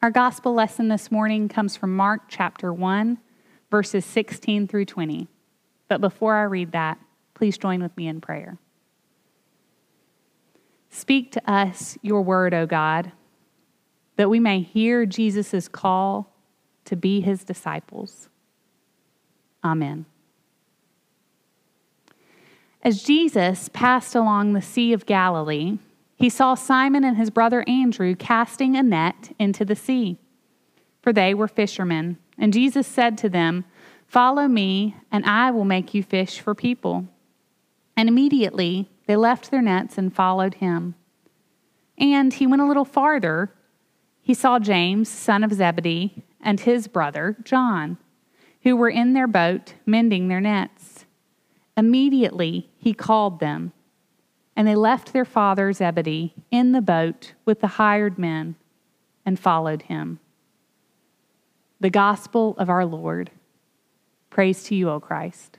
Our gospel lesson this morning comes from Mark chapter 1, verses 16 through 20. But before I read that, please join with me in prayer. Speak to us your word, O God, that we may hear Jesus' call to be his disciples. Amen. As Jesus passed along the Sea of Galilee, he saw Simon and his brother Andrew casting a net into the sea, for they were fishermen. And Jesus said to them, Follow me, and I will make you fish for people. And immediately they left their nets and followed him. And he went a little farther. He saw James, son of Zebedee, and his brother John, who were in their boat mending their nets. Immediately he called them and they left their father Zebedee in the boat with the hired men and followed him. The gospel of our Lord. Praise to you, O Christ.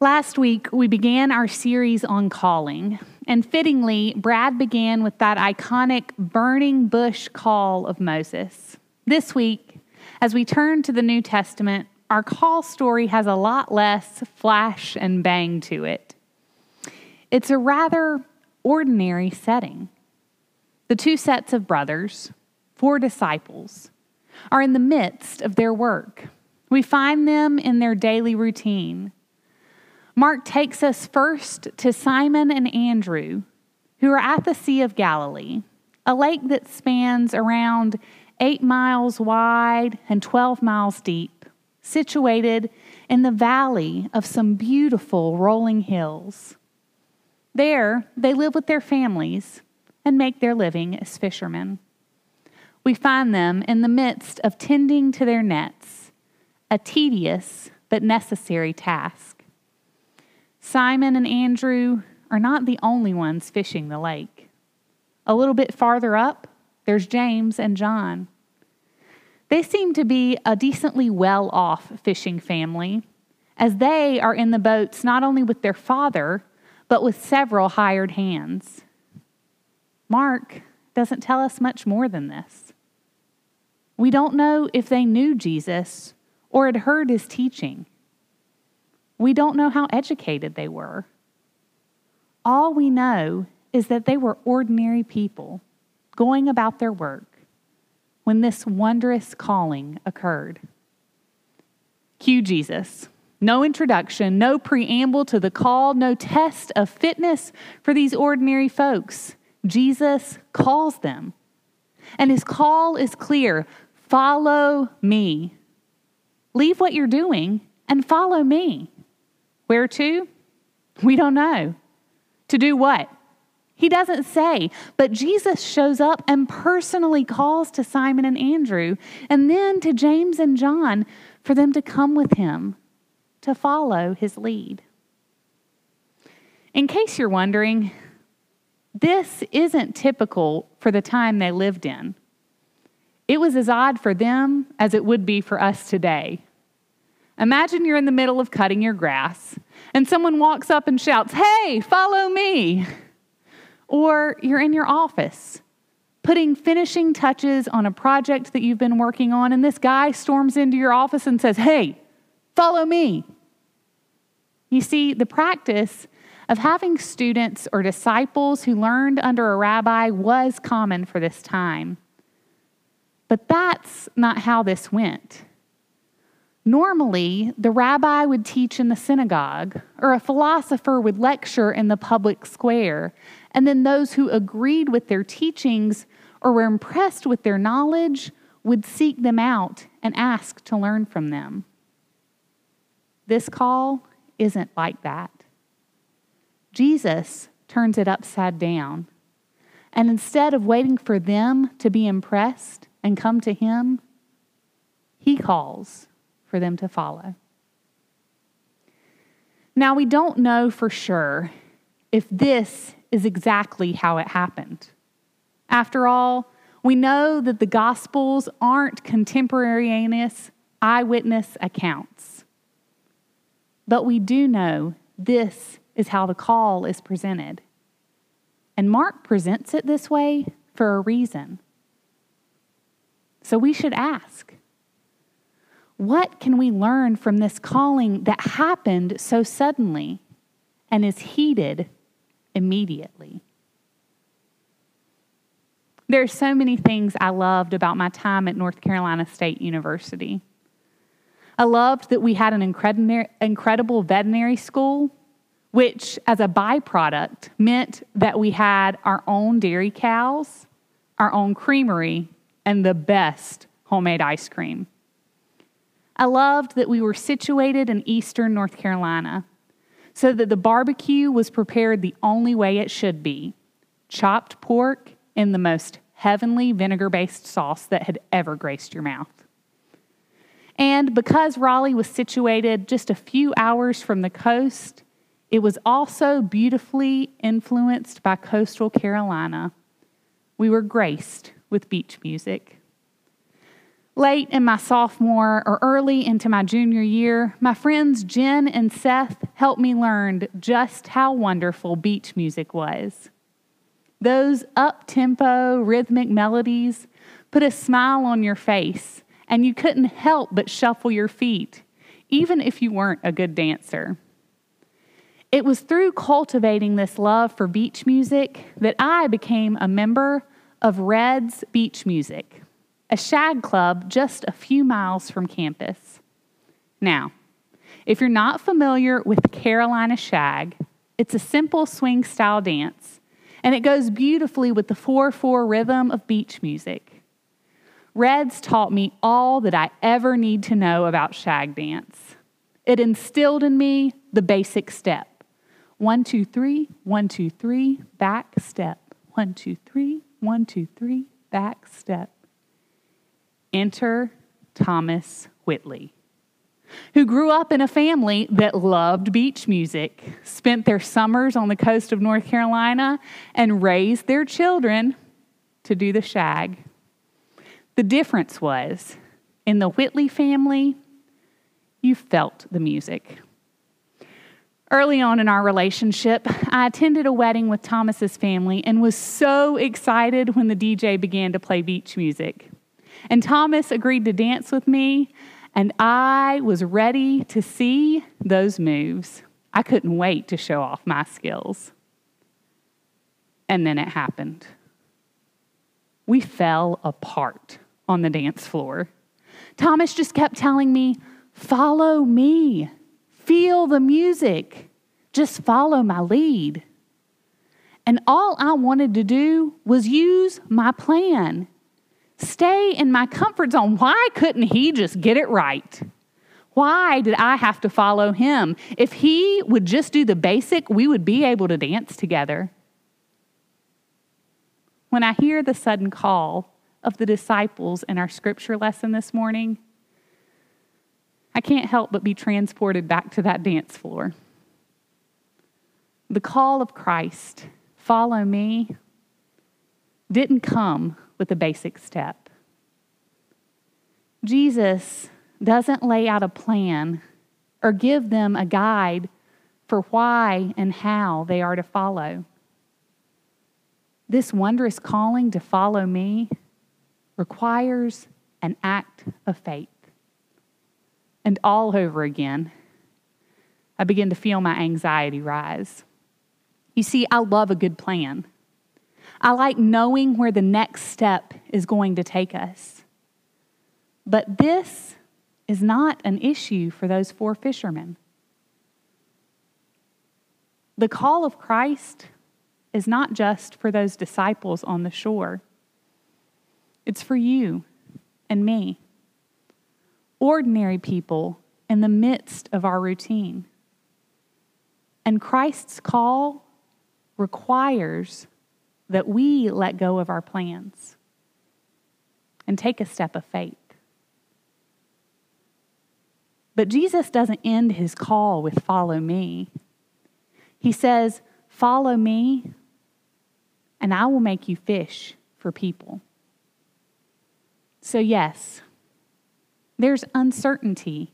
Last week, we began our series on calling, and fittingly, Brad began with that iconic burning bush call of Moses. This week, as we turn to the New Testament, our call story has a lot less flash and bang to it. It's a rather ordinary setting. The two sets of brothers, four disciples, are in the midst of their work. We find them in their daily routine. Mark takes us first to Simon and Andrew, who are at the Sea of Galilee, a lake that spans around eight miles wide and 12 miles deep situated in the valley of some beautiful rolling hills. There, they live with their families and make their living as fishermen. We find them in the midst of tending to their nets, a tedious but necessary task. Simon and Andrew are not the only ones fishing the lake. A little bit farther up, there's James and John. They seem to be a decently well off fishing family, as they are in the boats not only with their father, but with several hired hands. Mark doesn't tell us much more than this. We don't know if they knew Jesus or had heard his teaching. We don't know how educated they were. All we know is that they were ordinary people going about their work when this wondrous calling occurred. Cue Jesus. No introduction, no preamble to the call, no test of fitness for these ordinary folks. Jesus calls them. And his call is clear follow me. Leave what you're doing and follow me. Where to? We don't know. To do what? He doesn't say, but Jesus shows up and personally calls to Simon and Andrew and then to James and John for them to come with him to follow his lead. In case you're wondering, this isn't typical for the time they lived in. It was as odd for them as it would be for us today. Imagine you're in the middle of cutting your grass and someone walks up and shouts, Hey, follow me. Or you're in your office putting finishing touches on a project that you've been working on, and this guy storms into your office and says, Hey, follow me. You see, the practice of having students or disciples who learned under a rabbi was common for this time. But that's not how this went. Normally, the rabbi would teach in the synagogue, or a philosopher would lecture in the public square, and then those who agreed with their teachings or were impressed with their knowledge would seek them out and ask to learn from them. This call isn't like that. Jesus turns it upside down. And instead of waiting for them to be impressed and come to Him, He calls for them to follow. Now, we don't know for sure if this is exactly how it happened. After all, we know that the Gospels aren't contemporaneous eyewitness accounts. But we do know this is how the call is presented. And Mark presents it this way for a reason. So we should ask what can we learn from this calling that happened so suddenly and is heeded immediately? There are so many things I loved about my time at North Carolina State University. I loved that we had an incredible veterinary school, which, as a byproduct, meant that we had our own dairy cows, our own creamery, and the best homemade ice cream. I loved that we were situated in eastern North Carolina so that the barbecue was prepared the only way it should be chopped pork in the most heavenly vinegar based sauce that had ever graced your mouth. And because Raleigh was situated just a few hours from the coast, it was also beautifully influenced by coastal Carolina. We were graced with beach music. Late in my sophomore or early into my junior year, my friends Jen and Seth helped me learn just how wonderful beach music was. Those up tempo rhythmic melodies put a smile on your face, and you couldn't help but shuffle your feet, even if you weren't a good dancer. It was through cultivating this love for beach music that I became a member of Red's Beach Music a shag club just a few miles from campus. Now, if you're not familiar with Carolina Shag, it's a simple swing style dance, and it goes beautifully with the 4 4 rhythm of beach music. Reds taught me all that I ever need to know about shag dance. It instilled in me the basic step one, two, three, one, two, three, back step. One, two, three, one, two, three, back step. Enter Thomas Whitley, who grew up in a family that loved beach music, spent their summers on the coast of North Carolina, and raised their children to do the shag. The difference was in the Whitley family, you felt the music. Early on in our relationship, I attended a wedding with Thomas's family and was so excited when the DJ began to play beach music. And Thomas agreed to dance with me, and I was ready to see those moves. I couldn't wait to show off my skills. And then it happened. We fell apart on the dance floor. Thomas just kept telling me, Follow me, feel the music, just follow my lead. And all I wanted to do was use my plan stay in my comfort zone. Why couldn't he just get it right? Why did I have to follow him? If he would just do the basic, we would be able to dance together. When I hear the sudden call of the disciples in our scripture lesson this morning, I can't help but be transported back to that dance floor. The call of Christ, follow me, didn't come with a basic step. Jesus doesn't lay out a plan or give them a guide for why and how they are to follow. This wondrous calling to follow me requires an act of faith. And all over again, I begin to feel my anxiety rise. You see, I love a good plan. I like knowing where the next step is going to take us. But this is not an issue for those four fishermen. The call of Christ is not just for those disciples on the shore, it's for you and me, ordinary people in the midst of our routine. And Christ's call requires that we let go of our plans and take a step of faith. But Jesus doesn't end his call with follow me. He says, Follow me, and I will make you fish for people. So, yes, there's uncertainty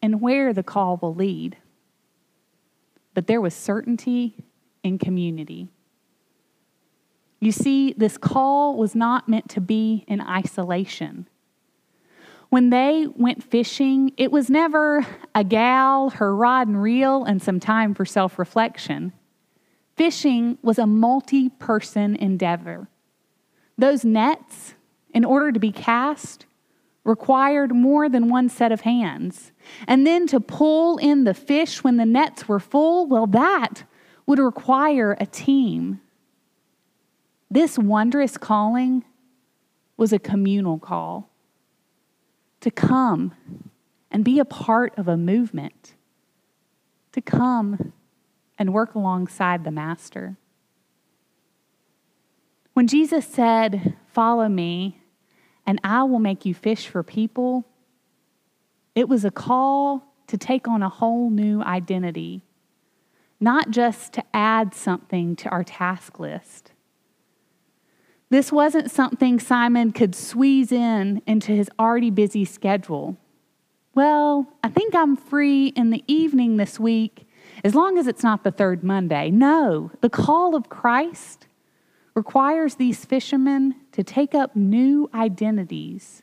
in where the call will lead. but there was certainty in community. You see, this call was not meant to be in isolation. When they went fishing, it was never a gal, her rod and reel, and some time for self reflection. Fishing was a multi person endeavor. Those nets, in order to be cast, required more than one set of hands. And then to pull in the fish when the nets were full, well, that would require a team. This wondrous calling was a communal call to come and be a part of a movement, to come and work alongside the Master. When Jesus said, Follow me, and I will make you fish for people, it was a call to take on a whole new identity, not just to add something to our task list. This wasn't something Simon could squeeze in into his already busy schedule. Well, I think I'm free in the evening this week, as long as it's not the third Monday. No, the call of Christ requires these fishermen to take up new identities,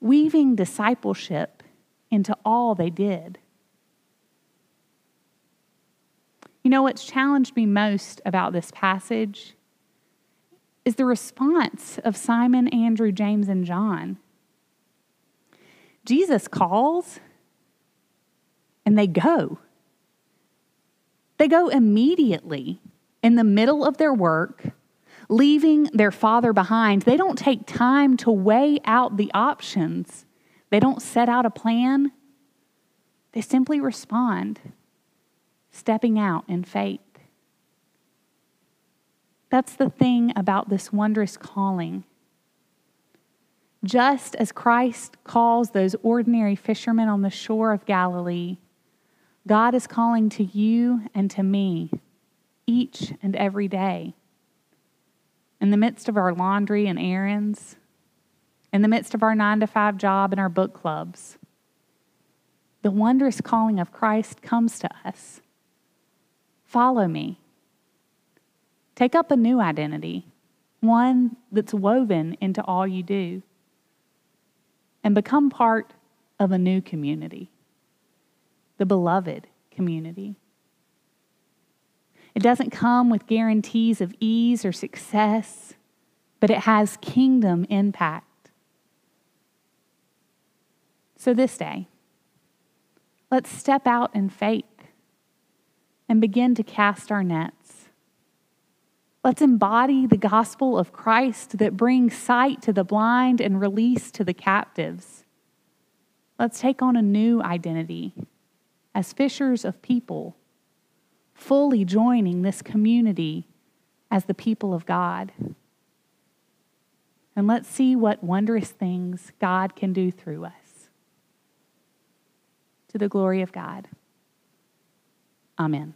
weaving discipleship into all they did. You know what's challenged me most about this passage is the response of Simon, Andrew, James, and John. Jesus calls and they go. They go immediately in the middle of their work leaving their father behind. They don't take time to weigh out the options, they don't set out a plan. They simply respond, stepping out in faith. That's the thing about this wondrous calling. Just as Christ calls those ordinary fishermen on the shore of Galilee, God is calling to you and to me each and every day in the midst of our laundry and errands, in the midst of our nine to five job and our book clubs, the wondrous calling of Christ comes to us. Follow me. Take up a new identity, one that's woven into all you do, and become part of a new community, the beloved community. It doesn't come with guarantees of ease or success, but it has kingdom impact. So this day, let's step out in faith and begin to cast our nets. Let's embody the gospel of Christ that brings sight to the blind and release to the captives. Let's take on a new identity as fishers of people fully joining this community as the people of God. And let's see what wondrous things God can do through us. To the glory of God. Amen.